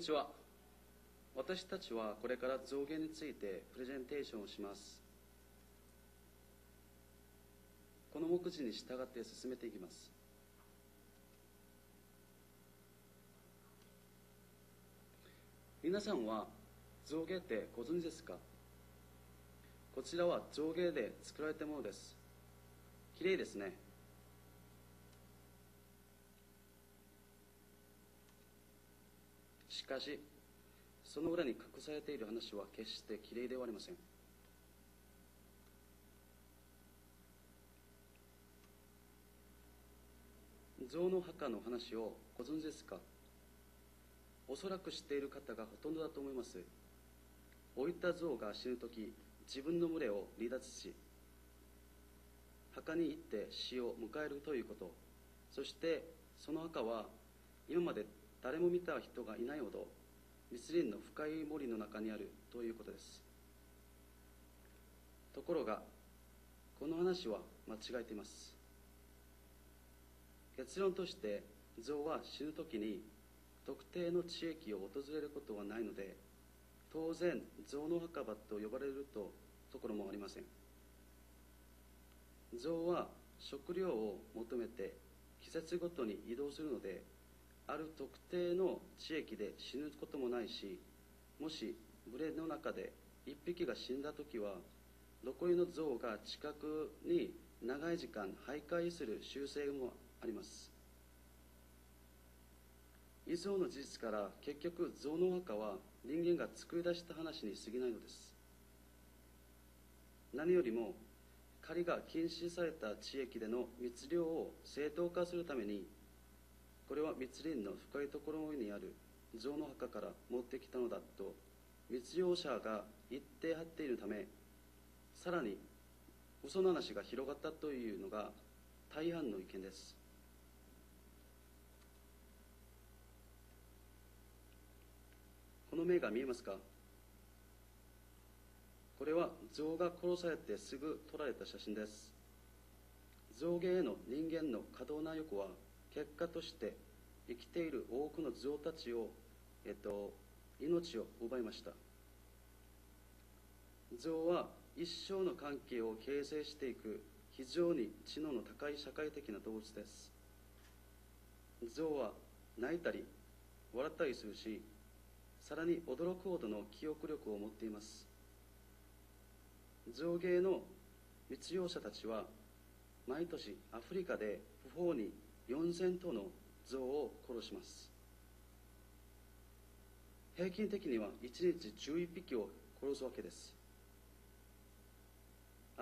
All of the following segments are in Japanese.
にちは私たちはこれから増減についてプレゼンテーションをします。この目次に従って進めていきます。皆さんは象牙ってご存知ですか？こちらは象牙で作られたものです。きれいですね。しかしその裏に隠されている話は決してきれいではありません。象の墓の話をご存知ですか？おそらく知っている方がほとんどだと思います。老いた象が死ぬ時自分の群れを離脱し墓に行って死を迎えるということ。そしてその墓は今まで誰も見た人がいないほど密林の深い森の中にあるということです。ところがこの話は間違えています。結論として象は死ぬ時に特定の地域を訪れることはないので当然象の墓場と呼ばれるとところもありません。象は食料を求めて季節ごとに移動するのである特定の地域で死ぬこともないしもし群れの中で1匹が死んだ時は残りの象が近くに長い時間徘徊する習性もあります。以上の事実から結局象の墓は人間が作り出した話に過ぎないのです。何よりも狩りが禁止された地域での密漁を正当化するためにこれは密林の深いところにある象の墓から持ってきたのだと密漁者が言って張っているためさらに嘘の話が広がったというのが大半の意見です。この目が見えますか？これは象が殺されてすぐ撮られた写真です。象牙への人間の過度な欲は結果として生きている多くの象たちを、えっと、命を奪いました。象は一生の関係を形成していく非常に知能の高い社会的な動物です。象は泣いたり笑ったりするしさらに驚くほどの記憶力を持っています。象牙の密漁者たちは毎年アフリカで不法に4000頭の象を殺します。平均的には1日11匹を殺すわけです。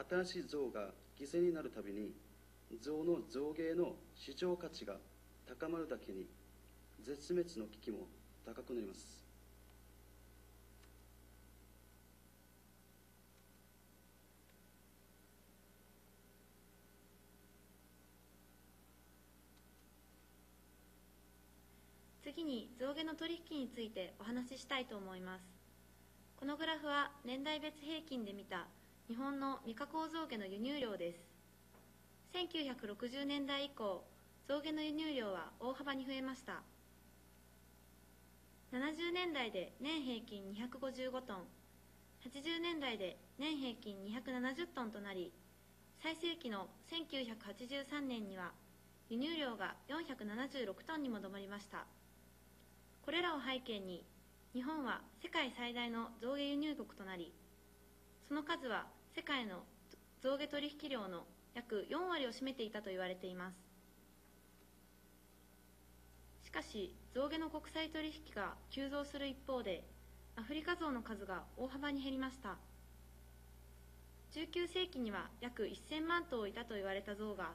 新しい象が犠牲になるたびに象の象牙の市場価値が高まるだけに絶滅の危機も高くなります。次に象牙の取引についてお話ししたいと思います。このグラフは年代別平均で見た日本の未加工象牙の輸入量です。1960年代以降象牙の輸入量は大幅に増えました。70年代で年平均255トン。80年代で年平均270トンとなり最盛期の1983年には輸入量が476トンにも上りました。これらを背景に日本は世界最大の象牙輸入国となりその数は世界の象牙取引量の約4割を占めていたと言われています。しかし象牙の国際取引が急増する一方でアフリカゾウの数が大幅に減りました。19世紀には約1000万頭いたと言われた象が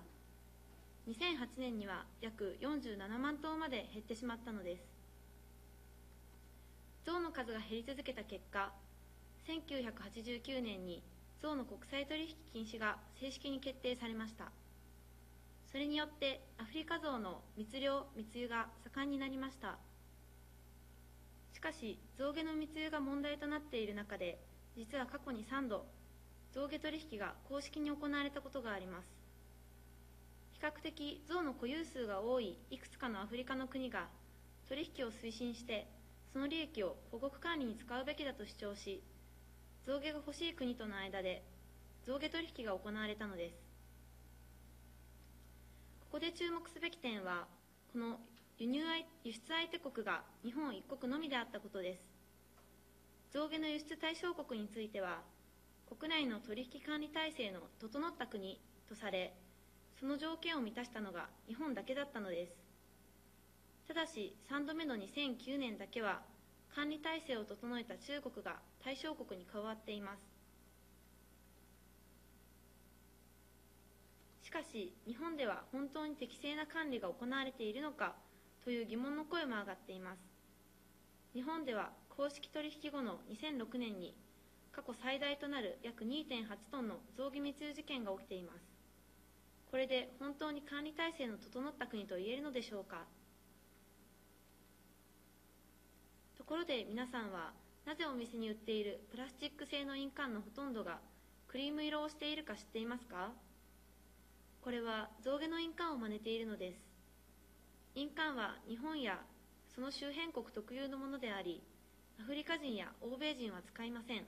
2008年には約47万頭まで減ってしまったのです。象の数が減り続けた結果1989年に象の国際取引禁止が正式に決定されました。それによってアフリカゾウの密漁密輸が盛んになりました。しかし象牙の密輸が問題となっている中で実は過去に3度象牙取引が公式に行われたことがあります。比較的象の固有数が多いいくつかのアフリカの国が取引を推進してその利益を保護区管理に使うべきだと主張し象牙が欲しい国との間で象牙取引が行われたのです。ここで注目すべき点はこの輸入輸出相手国が日本一国のみであったことです。象牙の輸出対象国については国内の取引管理体制の整った国とされその条件を満たしたのが日本だけだったのです。ただし3度目の2009年だけは管理体制を整えた中国が対象国に加わっています。しかし日本では本当に適正な管理が行われているのかという疑問の声も上がっています。日本では公式取引後の2006年に過去最大となる約2.8トンの象牙密輸事件が起きています。これで本当に管理体制の整った国と言えるのでしょうかところで皆さんはなぜお店に売っているプラスチック製の印鑑のほとんどがクリーム色をしているか知っていますか？これは象牙の印鑑を真似ているのです。印鑑は日本やその周辺国特有のものでありアフリカ人や欧米人は使いません。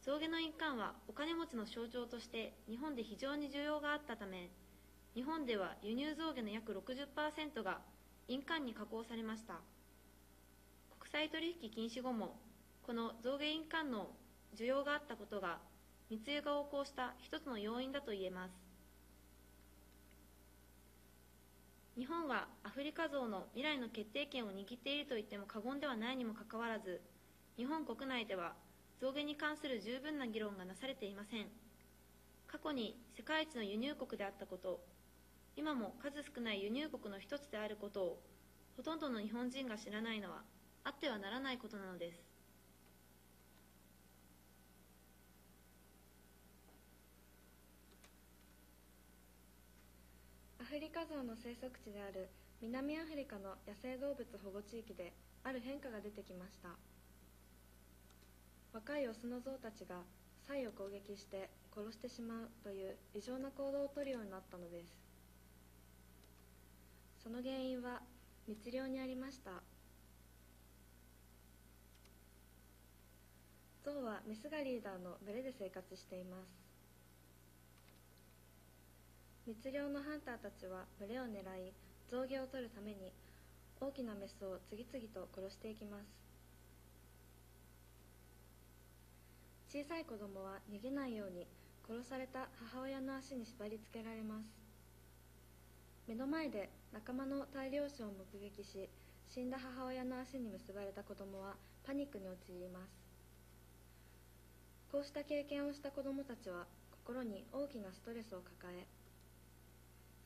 象牙の印鑑はお金持ちの象徴として日本で非常に需要があったため日本では輸入象牙の約60%が印鑑に加工されました。際取引禁止後もこの象牙印鑑の需要があったことが密輸が横行した一つの要因だと言えます。日本はアフリカ像の未来の決定権を握っていると言っても過言ではないにもかかわらず日本国内では増減に関する十分な議論がなされていません。過去に世界一の輸入国であったこと今も数少ない輸入国の一つであることをほとんどの日本人が知らないのはあってはならないことなのです。アフリカゾウの生息地である南アフリカの野生動物保護地域である変化が出てきました。若いオスのゾウたちがサイを攻撃して殺してしまうという異常な行動をとるようになったのです。その原因は密漁にありました。ゾウはメスがリーダーの群れで生活しています。密漁のハンターたちは群れを狙い象牙を取るために大きなメスを次々と殺していきます。小さい子供は逃げないように殺された母親の足に縛り付けられます。目の前で仲間の大量死を目撃し死んだ母親の足に結ばれた子供はパニックに陥ります。こうした経験をした子供たちは心に大きなストレスを抱え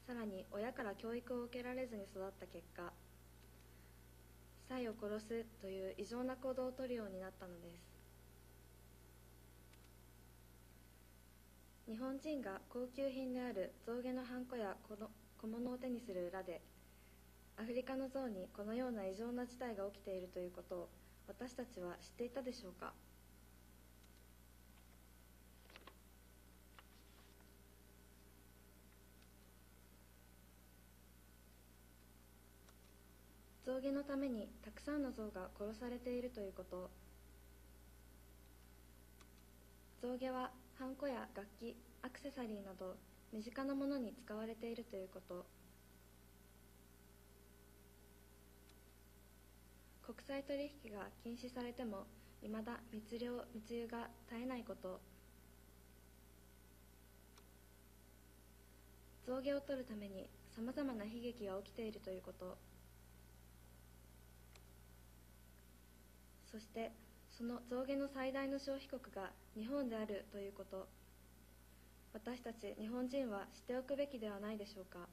さらに親から教育を受けられずに育った結果サイを殺すという異常な行動をとるようになったのです。日本人が高級品である象牙のハンコや小物を手にする裏でアフリカの象にこのような異常な事態が起きているということを私たちは知っていたでしょうか？象牙のためにたくさんの象が殺されているということ。象牙はハンコや楽器アクセサリーなど身近なものに使われているということ。国際取引が禁止されてもいまだ密漁密輸が絶えないこと。象牙を取るためにさまざまな悲劇が起きているということ。そしてその象牙の最大の消費国が日本であるということ。私たち日本人は知っておくべきではないでしょうか。